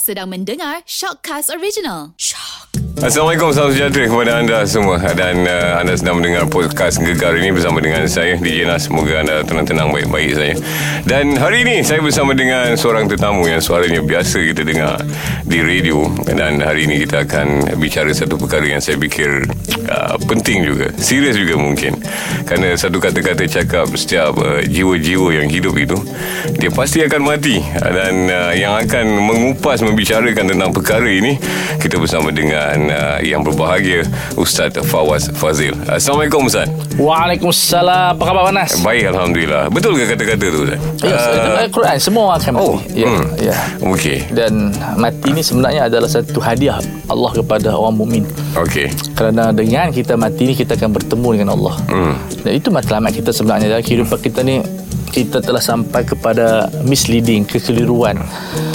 Sedang mendengar Shockcast Original. Assalamualaikum, salam sejahtera kepada anda semua. Dan uh, anda sedang mendengar podcast Gegar ini bersama dengan saya DJ Nas. Semoga anda tenang-tenang baik-baik saja. Dan hari ini saya bersama dengan seorang tetamu Yang suaranya biasa kita dengar di radio. Dan hari ini kita akan bicara satu perkara yang saya fikir uh, penting juga Serius juga mungkin. Kerana satu kata-kata cakap setiap uh, jiwa-jiwa yang hidup itu Dia pasti akan mati. Dan uh, yang akan mengupas, membicarakan tentang perkara ini Kita bersama dengan uh, yang berbahagia Ustaz Fawaz Fazil. Assalamualaikum Ustaz. Waalaikumsalam. Apa khabar Panas? Baik alhamdulillah. Betul ke kata-kata tu Ustaz? Ya, uh, Quran semua akan mati. Oh, ya, hmm. ya. Okey. Dan mati ni sebenarnya adalah satu hadiah Allah kepada orang mukmin. Okey. Kerana dengan kita mati ni kita akan bertemu dengan Allah. Hmm. Dan itu matlamat kita sebenarnya dalam kehidupan kita ni kita telah sampai kepada misleading, kekeliruan.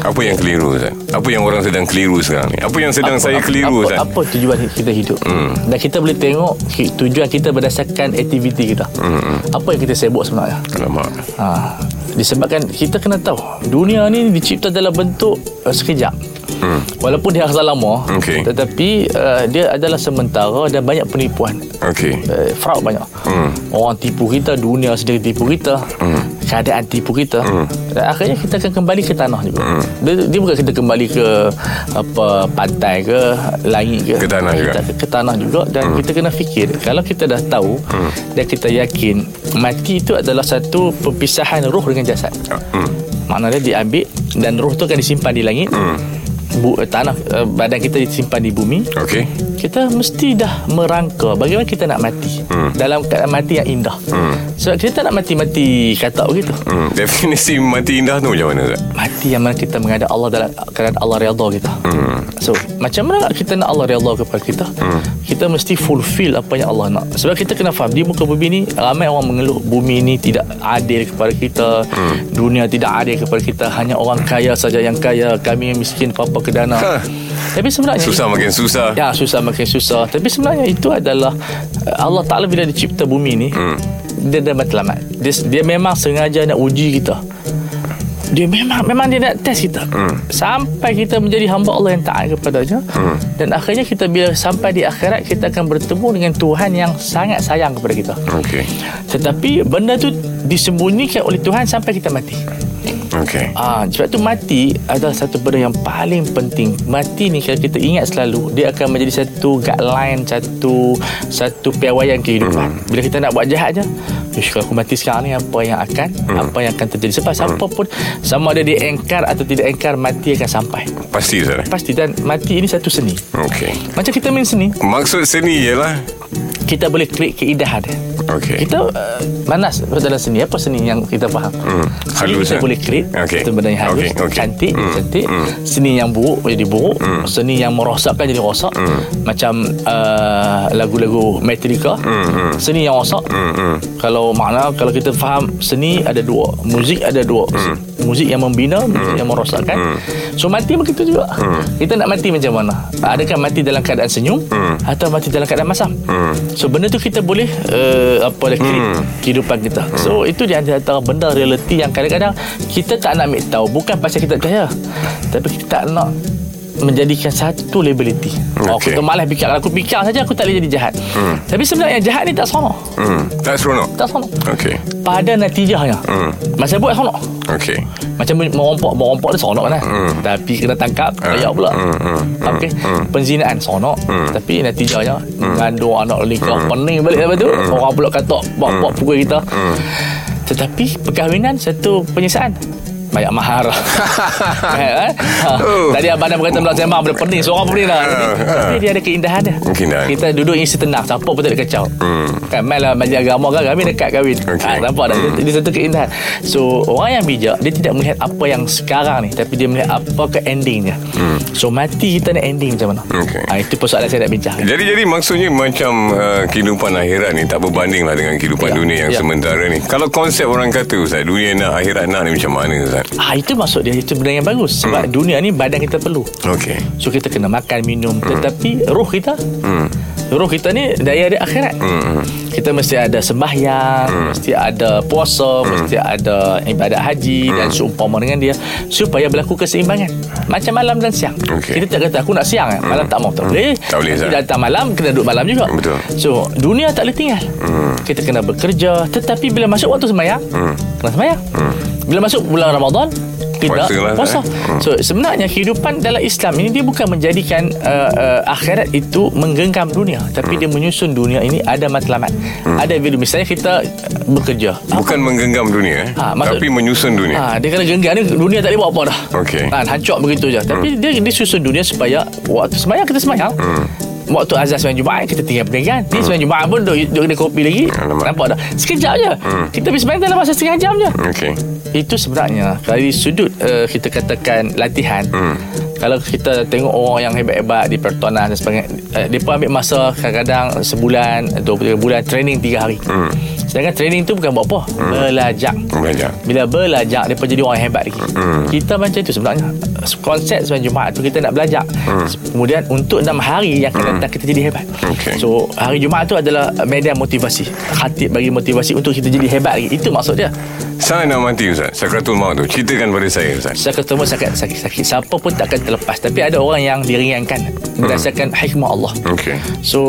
Apa yang keliru Ustaz? Apa yang orang sedang keliru sekarang ni? Apa yang sedang apa, saya keliru apa, Ustaz? apa tujuan kita hidup hmm. dan kita boleh tengok tujuan kita berdasarkan aktiviti kita hmm. apa yang kita sibuk sebenarnya Alamak. ha. disebabkan kita kena tahu dunia ni dicipta dalam bentuk uh, sekejap Hmm. Walaupun dia rasa lama Okey. Tetapi uh, Dia adalah sementara Dan banyak penipuan Okey. uh, Fraud banyak Hmm. Orang tipu kita Dunia sendiri tipu kita Hmm. Keadaan tipu kita Hmm. Dan akhirnya kita akan kembali ke tanah juga. Dia, dia bukan kita kembali ke Apa Pantai ke Langit ke. Ke tanah juga. kita, Ke tanah juga Dan kita kena fikir Kalau kita dah tahu Dan kita yakin Mati itu adalah satu Perpisahan roh dengan jasad. Hmm. Maknanya diambil Dan roh tu akan disimpan di langit. Bu, eh, tanah eh, badan kita disimpan di bumi. Okey. Kita mesti dah merangka bagaimana kita nak mati Hmm. dalam keadaan mati yang indah Hmm. sebab kita tak nak mati-mati kata begitu Hmm. Definisi mati indah tu macam mana Ustaz? mati yang mana kita menghadap Allah dalam keadaan Allah redha kita Hmm. so macam mana kita nak Allah redha kepada kita Hmm. kita mesti fulfill apa yang Allah nak sebab kita kena faham di muka bumi ni ramai orang mengeluh bumi ni tidak adil kepada kita Hmm. dunia tidak adil kepada kita hanya orang kaya saja yang kaya kami yang miskin apa-apa ke dana Ha. Tapi sebenarnya Susah makin susah. Ya susah makin susah Tapi sebenarnya itu adalah uh, Allah Ta'ala bila dia cipta bumi ni Hmm. Dia dah matlamat dia, dia memang sengaja nak uji kita dia memang memang dia nak test kita Hmm. sampai kita menjadi hamba Allah yang taat kepadanya Hmm. dan akhirnya kita bila sampai di akhirat kita akan bertemu dengan Tuhan yang sangat sayang kepada kita Okey. tetapi benda tu disembunyikan oleh Tuhan sampai kita mati Okey. Ah, sebab tu mati adalah satu benda yang paling penting. Mati ni kalau kita ingat selalu, dia akan menjadi satu guideline, satu satu piawaian kehidupan. Hmm. Bila kita nak buat jahat je, Ish, kalau aku mati sekarang ni apa yang akan Hmm. apa yang akan terjadi sebab siapa pun sama ada dia engkar atau tidak engkar mati akan sampai Pasti Ustaz. eh? pasti dan mati ini satu seni Okey. macam kita main seni Maksud seni ialah kita boleh create keindahan dia. Okey. kita uh, manas dalam seni. Apa seni yang kita faham? Seni halus, kita eh? boleh create Okey. itu benda yang halus Okey, okey. cantik Hmm, cantik. Hmm. seni yang buruk jadi buruk. Seni yang merosakkan jadi rosak. Hmm. macam uh, lagu-lagu Metallica. Hmm. seni yang rosak. Hmm. kalau makna kalau kita faham seni ada dua. Muzik ada dua. Muzik yang membina muzik yang merosakkan. So mati begitu juga. Kita nak mati macam mana? Adakah mati dalam keadaan senyum atau mati dalam keadaan masam? Hmm. So benda tu kita boleh uh, apa dah create kehidupan kita. So itu di antara benda realiti yang kadang-kadang kita tak nak ambil tahu. Bukan pasal kita tak percaya tapi kita tak nak menjadikan satu labelity. Oh, aku malas fikir. Kalau aku fikir saja aku tak boleh jadi jahat. Tapi sebenarnya jahat ni tak seronok. Hmm. Tak seronok. Tak seronok. Okey. Pada natijahnya. Hmm. Masa buat seronok. Okey. Macam merompak Merompak dia seronok kan Tapi kena tangkap Ayak pula Hmm, hmm, hmm, Okey Penzinaan seronok Tapi natijahnya Mengandung anak nikah Pening balik lepas tu Orang pula kata Bawa-bawa pukul kita Tetapi Perkahwinan Satu penyiksaan Banyak mahar kan? ha. Oh. Tadi abang dah berkata Belakang sembang Benda pening Seorang pening lah Tapi dia ada keindahan dia Keindahan. Kita duduk isi tenang Siapa pun tak ada kacau Hmm. Kan main lah Majlis agama kan Kami dekat kahwin Okey. ha, Nampak tak Dia, dia satu keindahan So orang yang bijak Dia tidak melihat apa yang sekarang ni Tapi dia melihat apa ke endingnya So mati kita nak ending macam mana Okey. ha, Itu persoalan saya nak bincang Jadi jadi maksudnya macam uh, kehidupan akhirat ni tak berbanding lah dengan kehidupan Ya, dunia yang ya. sementara ni. Kalau konsep orang kata Ustaz, dunia nak akhirat nak ni macam mana Ustaz? Ah itu maksud dia itu benda yang bagus sebab dunia ni badan kita perlu. Okey. So kita kena makan minum tetapi roh kita Hmm. Roh kita ni daya dia akhirat. Hmm. Kita mesti ada sembahyang, mesti ada puasa, mesti ada ibadat haji dan seumpama dengan dia supaya berlaku keseimbangan. Macam malam dan siang. Okey. Kita tak kata aku nak siang eh, malam tak mau tak boleh. Tak boleh, Zat. datang malam kena duduk malam juga. Betul. So, dunia tak boleh tinggal. Kita kena bekerja tetapi bila masuk waktu sembahyang, kena sembahyang. Bila masuk bulan Ramadan kita Puasa lah, puasa. eh. Hmm. So sebenarnya kehidupan dalam Islam ini dia bukan menjadikan uh, uh, akhirat itu menggenggam dunia tapi Hmm. dia menyusun dunia ini ada matlamat. Ada video misalnya kita bekerja. Bukan menggenggam dunia eh? Ha, maksud- Tapi menyusun dunia Ha, dia kena genggam ni dunia tak boleh buat apa dah. Okey. Ha, hancur begitu je. Tapi dia dia susun dunia supaya waktu sembahyang kita sembahyang. Waktu azan sembahyang Jumaat kita tinggal perniagaan. Ni sembahyang Jumaat pun duk, duk kena kopi lagi. Alamak. Nampak dah. Sekejap je. Kita pergi sembahyang dalam masa setengah jam je. Okey Itu sebenarnya dari sudut uh, kita katakan latihan. Hmm. Kalau kita tengok orang yang hebat-hebat di pertuanan dan sebagainya, uh, dia pun ambil masa kadang-kadang sebulan tiga bulan training tiga hari. Hmm. Sedangkan training tu bukan buat apa? Belajar. Belajar Bila belajar Dia pun jadi orang hebat lagi Hmm. Kita macam itu sebenarnya Konsep sebenarnya Jumaat tu Kita nak belajar Kemudian Untuk enam hari Yang akan datang Kita jadi hebat Hmm. Okey. So hari Jumaat tu adalah Medan motivasi Khatib bagi motivasi Untuk kita jadi hebat lagi Itu maksud dia Saya nak mati Ustaz. Sakratul maut tu. Ceritakan pada saya Ustaz. Saya ketemu sakit sakit-sakit Siapa pun takkan terlepas. Tapi ada orang yang diringankan Berdasarkan hikmah Allah. Okey. So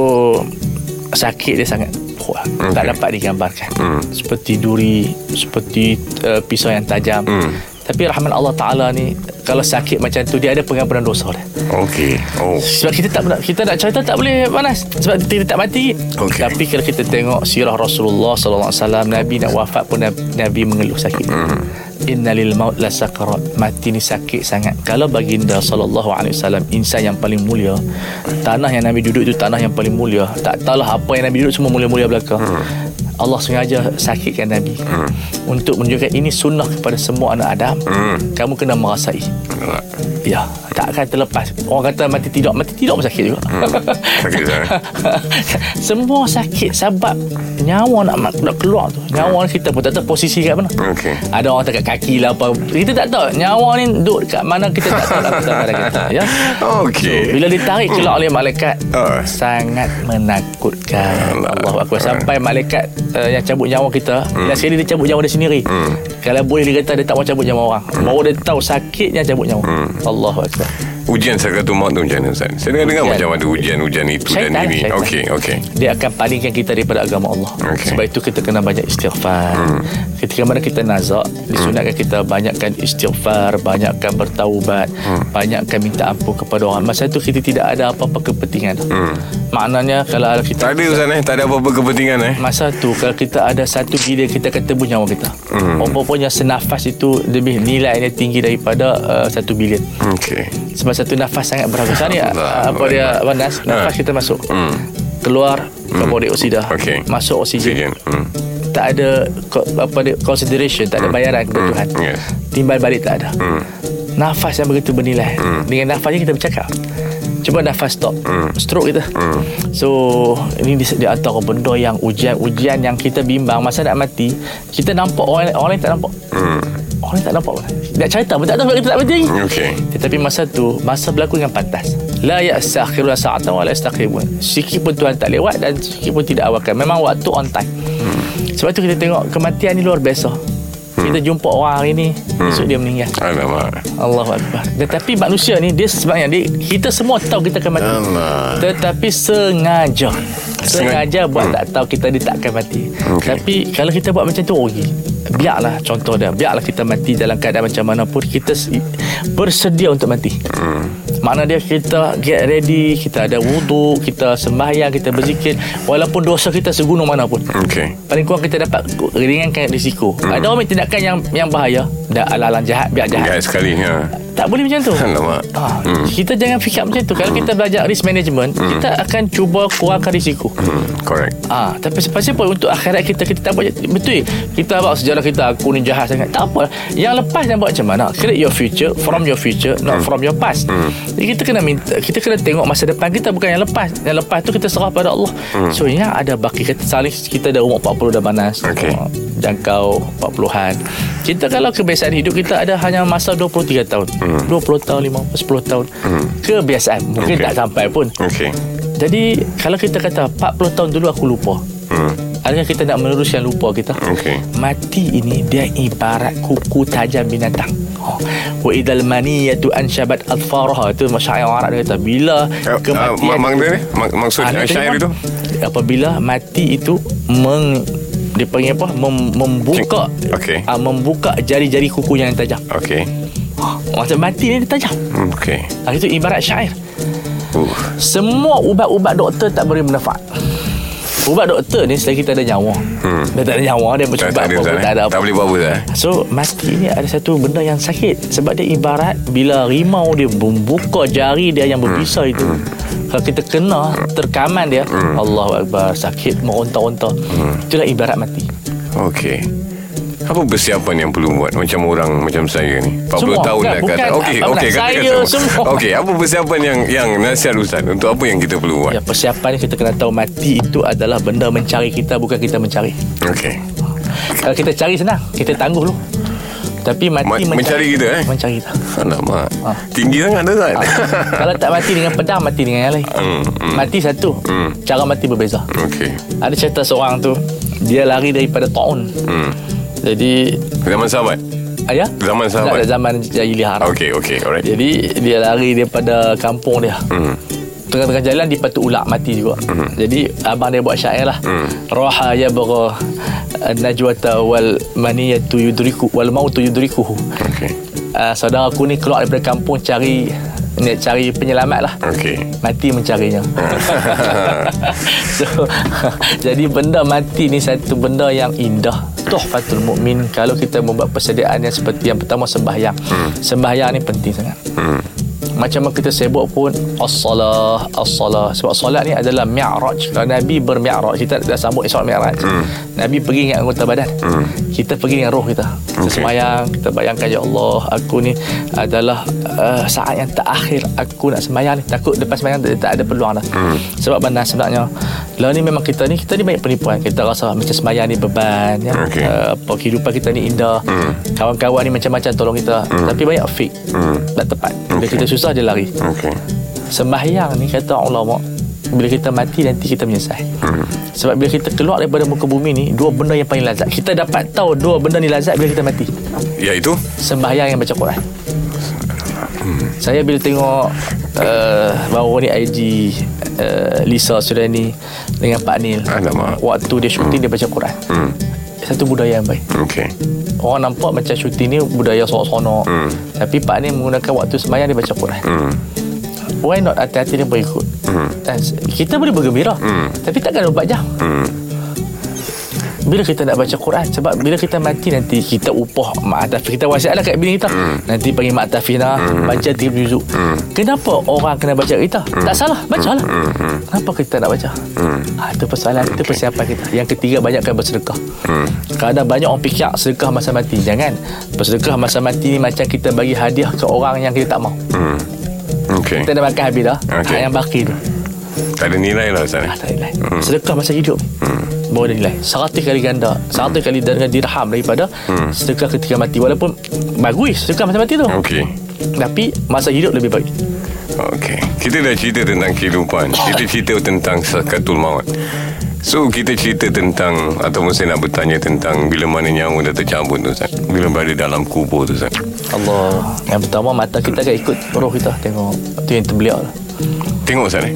sakit dia sangat kuat okay. tak dapat digambarkan. Hmm. seperti duri seperti uh, pisau yang tajam. Hmm. Tapi rahmat Allah Taala ni kalau sakit macam tu dia ada pengampunan dosa dia. Okey. Oh. Sebab kita tak pernah- kita nak cerita tak boleh panas. Sebab kita tak mati. Okey. tapi kalau kita tengok sirah Rasulullah sallallahu alaihi wasallam Nabi nak wafat pun Nabi, mengeluh sakit. Hmm. innalil maut la sakarat. Mati ni sakit sangat. Kalau baginda sallallahu alaihi wasallam insan yang paling mulia tanah yang Nabi duduk itu tanah yang paling mulia. Tak tahulah apa yang Nabi duduk semua mulia-mulia belaka Allah sengaja sakitkan Nabi. Untuk menunjukkan ini sunnah kepada semua anak Adam kamu kena merasai. Alamak. ya tak akan terlepas. Orang kata mati tidak mati tidak pun sakit juga. Sakit sangat semua sakit sebab nyawa nak nak keluar tu. Nyawa ni kita pun tak tahu posisi kat mana. Okey. Ada orang tak kat kaki lah apa. Kita tak tahu. Nyawa ni duduk kat mana kita tak tahu lah kita pada kita ya. Okey. Bila ditarik keluar oleh malaikat Ah. sangat menakutkan. Allah. Akbar. Sampai malaikat uh, yang cabut nyawa kita hmm. sekali dia cabut nyawa dia sendiri Hmm. kalau boleh dia kata dia tak mau cabut nyawa orang baru dia tahu sakitnya cabut nyawa Hmm. Allah Akbar Ujian sakratul maut tu macam mana Ustaz? Saya dengar-dengar Ujian. macam ada ujian-ujian itu dan Syaitan, ini syaitan. Okey Okey dia akan palingkan kita daripada agama Allah. Okey. Sebab itu kita kena banyak istighfar. Hmm. Ketika mana kita nazak, disunatkan kita banyakkan istighfar, banyakkan bertaubat, hmm. banyakkan minta ampun kepada orang. Masa itu kita tidak ada apa-apa kepentingan. Hmm. Maknanya kalau kita Tak ada Ustaz eh Tak ada apa-apa kepentingan eh Masa tu kalau kita ada satu bilion kita akan tebus nyawa kita. Hmm. Apa-apanya senafas itu lebih nilainya tinggi daripada uh, satu bilion. Okey Sebab satu nafas sangat berharga. Sekarang ni Allah apa dia Allah. Wanas, nafas Ha. kita masuk. Hmm. Keluar karbon dioksida. Okey. Masuk oksigen. Oksigen hmm. tak ada apa dia consideration tak ada bayaran kepada Hmm. Tuhan Yes. timbal balik tak ada Hmm. nafas yang begitu bernilai dengan nafas ni kita bercakap Cuba nafas stop. Stroke kita. So Ini di, di antara benda yang Ujian-ujian yang kita bimbang. Masa nak mati Kita nampak orang, orang lain tak nampak. Hmm. Orang lain tak nampak. Pun Nak cerita pun tak tahu sebab kita tak mati. Lagi Okey tetapi masa tu Masa berlaku dengan pantas. La ya'sakhiruna sa'atan wa la yastaqibun Sikit pun Tuhan tak lewat Dan sikit pun tidak awalkan Memang waktu on time. Sebab tu kita tengok Kematian ni luar biasa Kita jumpa orang hari ni Esok dia meninggal. Alamak. Allahu Akbar. Tetapi manusia ni Dia sebenarnya dia, Kita semua tahu kita akan mati. Allah Tetapi sengaja. Sengaja buat tak tahu kita dia tak akan mati. Okey. Tapi kalau kita buat macam tu rugi Biarlah contoh dia. Biarlah kita mati dalam keadaan macam mana pun Kita bersedia untuk mati Makna dia kita get ready Kita ada wuduk Kita sembahyang Kita berzikir. Walaupun dosa kita segunung mana pun Okey. Paling kurang kita dapat ringankan risiko. Ada orang yang tindakan yang yang bahaya Dah ala-ala jahat Biar jahat. Jahat sekali ha. Tak boleh macam tu Alamak Ah, Kita jangan fikir macam tu Kalau kita belajar risk management Kita akan cuba kurangkan risiko hmm. Correct Ah, tapi pasal apa untuk akhirat kita kita tak buat betul. Kita bawa sejarah kita aku ni jahat sangat. Tak apa. Yang lepas yang buat macam mana? Create your future from your future, not from your past. Jadi kita kena minta, kita kena tengok masa depan kita bukan yang lepas. Yang lepas tu kita serah pada Allah. So yang ada baki kita saling kita dah umur 40 dah panas. Okey. Ah, Jangkau 40-an. Kita kalau kebiasaan hidup kita ada hanya masa 23 tahun. 20 tahun, 50, 10 tahun. Kebiasaan. Mungkin Okey. tak sampai pun. Okey Jadi kalau kita kata 40 tahun dulu aku lupa. Hmm. Adakah kita nak meneruskan lupa kita? Okey. Mati ini dia ibarat kuku tajam binatang. Oh. Wa idal maniyatu anshabat adfaraha itu masyair Arab dia kata bila Uh, kematian uh, maksud ni? Mak- Maksud Ah, syair itu? apabila mati itu meng dia panggil apa Mem, membuka Okey. ah, membuka jari-jari kuku yang tajam Okey. Macam mati ni dia tajam. Hmm, Okey. ah, itu ibarat syair. Uh. semua ubat-ubat doktor tak beri manfaat. Ubat doktor ni selagi kita ada nyawa. Hmm. dia tak ada nyawa dia Tak, bercuba tak, ada, apa pun Ustaz, tak ada apa. Tak boleh buat apa. So mati ni ada satu benda yang sakit. Sebab dia ibarat Bila rimau dia membuka jari dia yang berbisa itu Kalau kita kena Terkaman dia Allahu Akbar Sakit meronta-ronta Itulah ibarat mati. Okey. Apa persiapan yang perlu buat macam orang macam saya ni? 40 Semua. tahun dah kata. Okey, nak katakan saya semua. Okey, apa persiapan yang yang nasihat ustaz untuk apa yang kita perlu buat? Ya persiapan ni kita kena tahu Mati itu adalah benda mencari kita Bukan kita mencari Okey. Kalau kita cari senang Kita tangguh dulu Tapi mati Ma- mencari kita, eh? Mencari kita Alamak. Ah. Tinggi sangat dah Ustaz. Kalau tak mati dengan pedang Mati dengan yang lain Hmm, hmm. Mati satu Hmm. Cara mati berbeza Okey. Ada cerita seorang tu Dia lari daripada taun Hmm. Jadi Zaman sahabat. Ayah Zaman Tak sahabat. ada zaman jahiliah Arab Okey, okey. Alright. Jadi dia lari daripada kampung dia Hmm. Tengah-tengah jalan dia patut ulak mati juga Jadi abang dia buat syair lah Hmm. Roha ya bagha Najwata wal maniyatu yudriku Wal mautu yudrikuhu Okey. uh, Saudara aku ni keluar daripada kampung Cari ni, Cari penyelamat lah Okey. Mati mencarinya so, Jadi benda mati ni Satu benda yang indah Tuhfatul mukmin Kalau kita membuat persediaan yang seperti Yang pertama sembahyang. Hmm. Sembahyang ni penting sangat. Hmm. macam mana kita sibuk pun As-salah As-salah. Sebab solat ni adalah Mi'raj. Kalau Nabi bermi'raj Kita dah sambut Isra Mi'raj. Hmm. Nabi pergi dengan anggota badan. Kita pergi dengan roh kita. Kita Okey. sembahyang Kita bayangkan Ya Allah Aku ni adalah uh, Saat yang terakhir Aku nak sembahyang ni. Takut lepas sembahyang Tak, tak ada peluang dah. Sebab benar sebenarnya Lah ni memang kita ni Kita ni banyak penipuan Kita rasa macam sembahyang ni beban ya? Okey. uh, apa, Kehidupan kita ni indah Kawan-kawan ni macam-macam tolong kita Tapi banyak fake Tak tepat Bila Okey. kita susah dia lari Okey. Sembahyang ni kata ulama bila kita mati nanti kita menyesal. Hmm. Sebab bila kita keluar daripada muka bumi ni dua benda yang paling lazat. Kita dapat tahu dua benda ni lazat bila kita mati. Iaitu Sembahyang yang baca Quran. Saya bila tengok uh, baru ni IG uh, Lisa Sudani dengan Pak Nil. Alamak. Waktu dia syuting dia baca Quran. Hmm. Satu budaya yang baik. Okey. Orang nampak macam syuting ni budaya sonok-sonok. Hmm. Tapi Pak Nil menggunakan waktu sembahyang dia baca Quran. Hmm. Why not hati-hati dia berikut Hmm. Dan Kita boleh bergembira Hmm. Tapi takkan 24 jam Hmm. Bila kita nak baca Quran? Sebab bila kita mati nanti Kita upah Mak Tafi Kita wasiat lah kat bini kita. Nanti panggil Mak Tafina Baca 30 juzuk Kenapa orang kena baca kita Tak salah Baca lah. Kenapa kita nak baca? Ha, Itu persoalan Itu persiapan kita. Yang ketiga banyakkan bersedekah. Kadang banyak orang fikir Sedekah masa mati. Jangan. Bersedekah masa mati ni Macam kita bagi hadiah Ke orang yang kita tak mau Hmm. Okey. Kita dah makan habis dah. Okey. ha, Yang baki tu. Tak ada nilai lah Ustaz. Ah, tak ada nilai. Sedekah masa hidup. Hmm. Ada nilai Seratus kali ganda Seratus kali dengan dirham daripada Hmm. Sedekah ketika mati. Walaupun Bagus sedekah masa mati tu. Okey. Tapi Masa hidup lebih baik. Okey. Kita dah cerita tentang kehidupan. Kita cerita tentang sakatul maut. So kita cerita tentang Ataupun saya nak bertanya tentang Bila mana nyawa dah tercabut tu Ustaz. Bila berada dalam kubur tu Ustaz. Allah. Yang pertama Mata kita akan ikut Roh kita. Tengok. Itu yang terbeliak lah Tengok Ustaz eh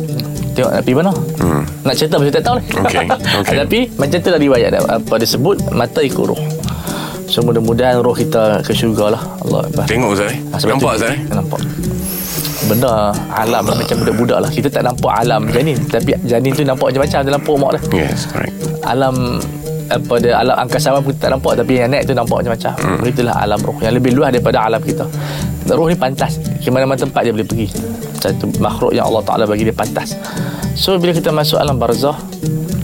Tengok nak pergi mana Hmm. Nak cerita Saya tak tahu ni Okey, okey. Tapi Macam tu lah riwayat dia. Apa dia sebut Mata ikut roh. So mudah-mudahan roh kita ke syurga lah. Allah Akbar. Tengok Ustaz eh? Ah, sebab Nampak Ustaz eh? Nampak. Benda alam lah Macam budak-budak lah. Kita tak nampak alam janin. Tapi janin tu nampak macam-macam Dalam perut mak dia. Yes correct. Alam apa dia alam angkasa pun kita tak nampak. Tapi yang naik tu nampak macam-macam. Hmm. Begitulah alam roh. Yang lebih luas daripada alam kita. Roh ni pantas ke mana-mana tempat dia boleh pergi. Satu makhluk yang Allah Taala bagi dia pantas. So bila kita masuk alam barzah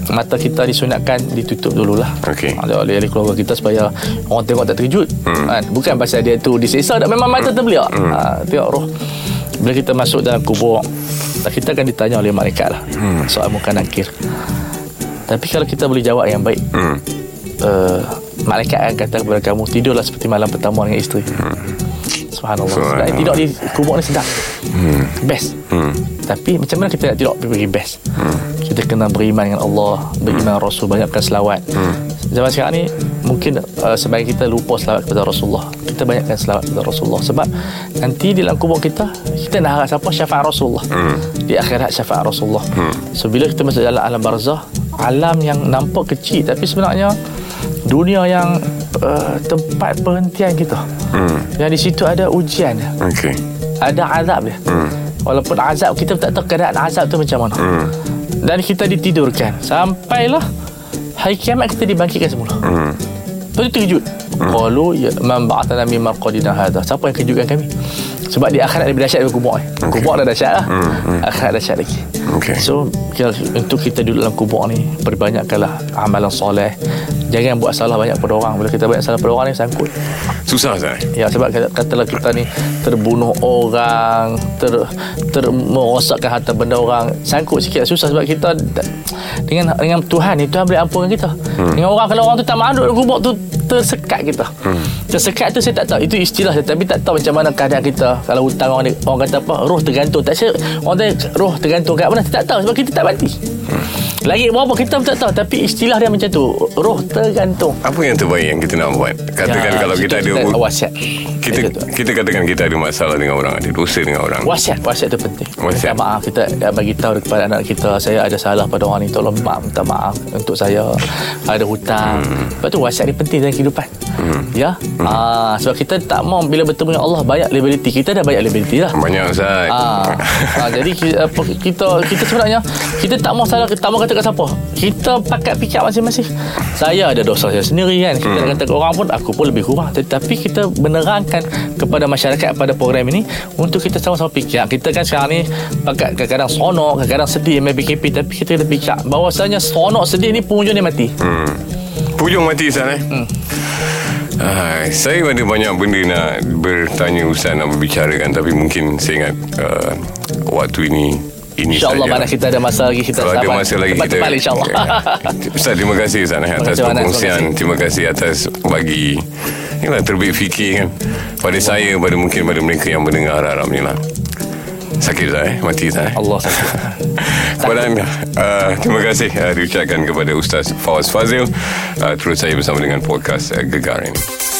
mata kita disunatkan ditutup dululah. Ada oleh ahli keluarga kita supaya orang tengok tak terkejut. Hmm. Kan? Bukan pasal dia tu diseksa tak memang mata terbeliak. Hmm. Ha, tengok roh. Bila kita masuk dalam kubur kita akan ditanya oleh malaikat lah hmm. soal muka nakir. Tapi kalau kita boleh jawab yang baik hmm. uh, malaikat akan kata kepada kamu tidurlah seperti malam pertama dengan isteri. Subhanallah. Subhanallah. Sebab tidur di kubur ni sedap. Hmm. Best. Hmm. Tapi macam mana kita nak tidur pergi best? Hmm. Kita kena beriman dengan Allah, beriman dengan Rasul, banyakkan selawat. Hmm. Zaman sekarang ni mungkin uh, sebagai kita lupa selawat kepada Rasulullah. Kita banyakkan selawat kepada Rasulullah sebab nanti di dalam kubur kita kita nak harap siapa syafaat Rasulullah. Hmm. Di akhirat syafaat Rasulullah. Hmm. So bila kita masuk dalam alam barzah, alam yang nampak kecil tapi sebenarnya dunia yang uh, tempat perhentian kita. Hmm. Yang di situ ada ujian dia. Okey. Ada azab dia. Hmm. Walaupun azab kita tak tahu keadaan azab tu macam mana. Hmm. Dan kita ditidurkan sampailah hari kiamat kita dibangkitkan semula. Hmm. Lepas tu terkejut. Hmm. Qalu ya man ba'athana min marqadina hadha. Siapa yang kejutkan kami? Sebab di akhirat lebih dahsyat daripada kubur ni. Okay. Kubur dah dahsyat lah. Hmm. Hmm. Akhirat dahsyat lagi. Okey. So kita, untuk kita duduk dalam kubur ni Perbanyakkanlah amalan soleh Jangan buat salah banyak pada orang Bila kita banyak salah pada orang ni sangkut Susah Ustaz. Ya sebab kata, katalah kita ni terbunuh orang, ter ter merosakkan harta benda orang, sangkut sikit susah sebab kita dengan dengan Tuhan ni Tuhan boleh ampunkan kita. Hmm. Dengan orang kalau orang tu tak dalam kubur tu tersekat kita. Hmm. Tersekat tu saya tak tahu itu istilah saya tapi tak tahu macam mana keadaan kita kalau hutang orang orang kata apa roh tergantung tak saya orang kata roh tergantung kat mana saya tak tahu sebab kita tak mati. Hmm. Lagi berapa kita pun tak tahu tapi istilah dia macam tu roh tergantung. Apa yang terbaik yang kita nak buat? Katakan Ya, kalau kita ada wasiat. kita Macam tu. kita katakan kita ada masalah dengan orang, ada dosa dengan orang. Wasiat Wasiat tu penting Wasiat. Minta maaf Kita bagi tahu kepada anak kita Saya ada salah pada orang ni Tolong maaf Minta maaf Untuk saya Ada hutang hmm. Lepas tu wasiat ni penting kehidupan hmm. Ya hmm. Ah, Sebab kita tak mau Bila bertemu dengan Allah Banyak liability Kita dah banyak liability lah Banyak Ustaz. Ah, ah, jadi kita, apa, kita kita sebenarnya kita tak mau salah tak mau kata kat siapa. Kita pakat fikir masing-masing. Saya ada dosa saya sendiri kan. Kita hmm. kata ke orang pun aku pun lebih kurang. Tetapi kita menerangkan kepada masyarakat pada program ini untuk kita sama-sama fikir. Kita kan sekarang ni pakat kadang-kadang sonok, kadang-kadang sedih PKP tapi kita kena fikir bahawasanya sonok sedih ni penghujung dia mati. Hmm. Pujung mati Ustaz eh. Hmm. Ah, saya ada banyak benda nak bertanya Ustaz nak berbicarakan tapi mungkin saya ingat uh, waktu ini ini InsyaAllah mana kita ada masa lagi kita Kalau ada masa lagi kita Tepat-tepat insyaAllah. Ustaz terima kasih Ustaz eh, atas kasih, Manas. perkongsian Terima kasih atas bagi Inilah terbit fikir kan Pada saya Pada mungkin pada mereka yang mendengar harap-harapnya lah Sakit Ustaz eh? Mati Ustaz eh? Allah sakit. Kepada anda uh, Terima kasih uh, Diucapkan kepada Ustaz Fawaz Fazil. Uh, Terus saya bersama dengan podcast uh, Gegar ini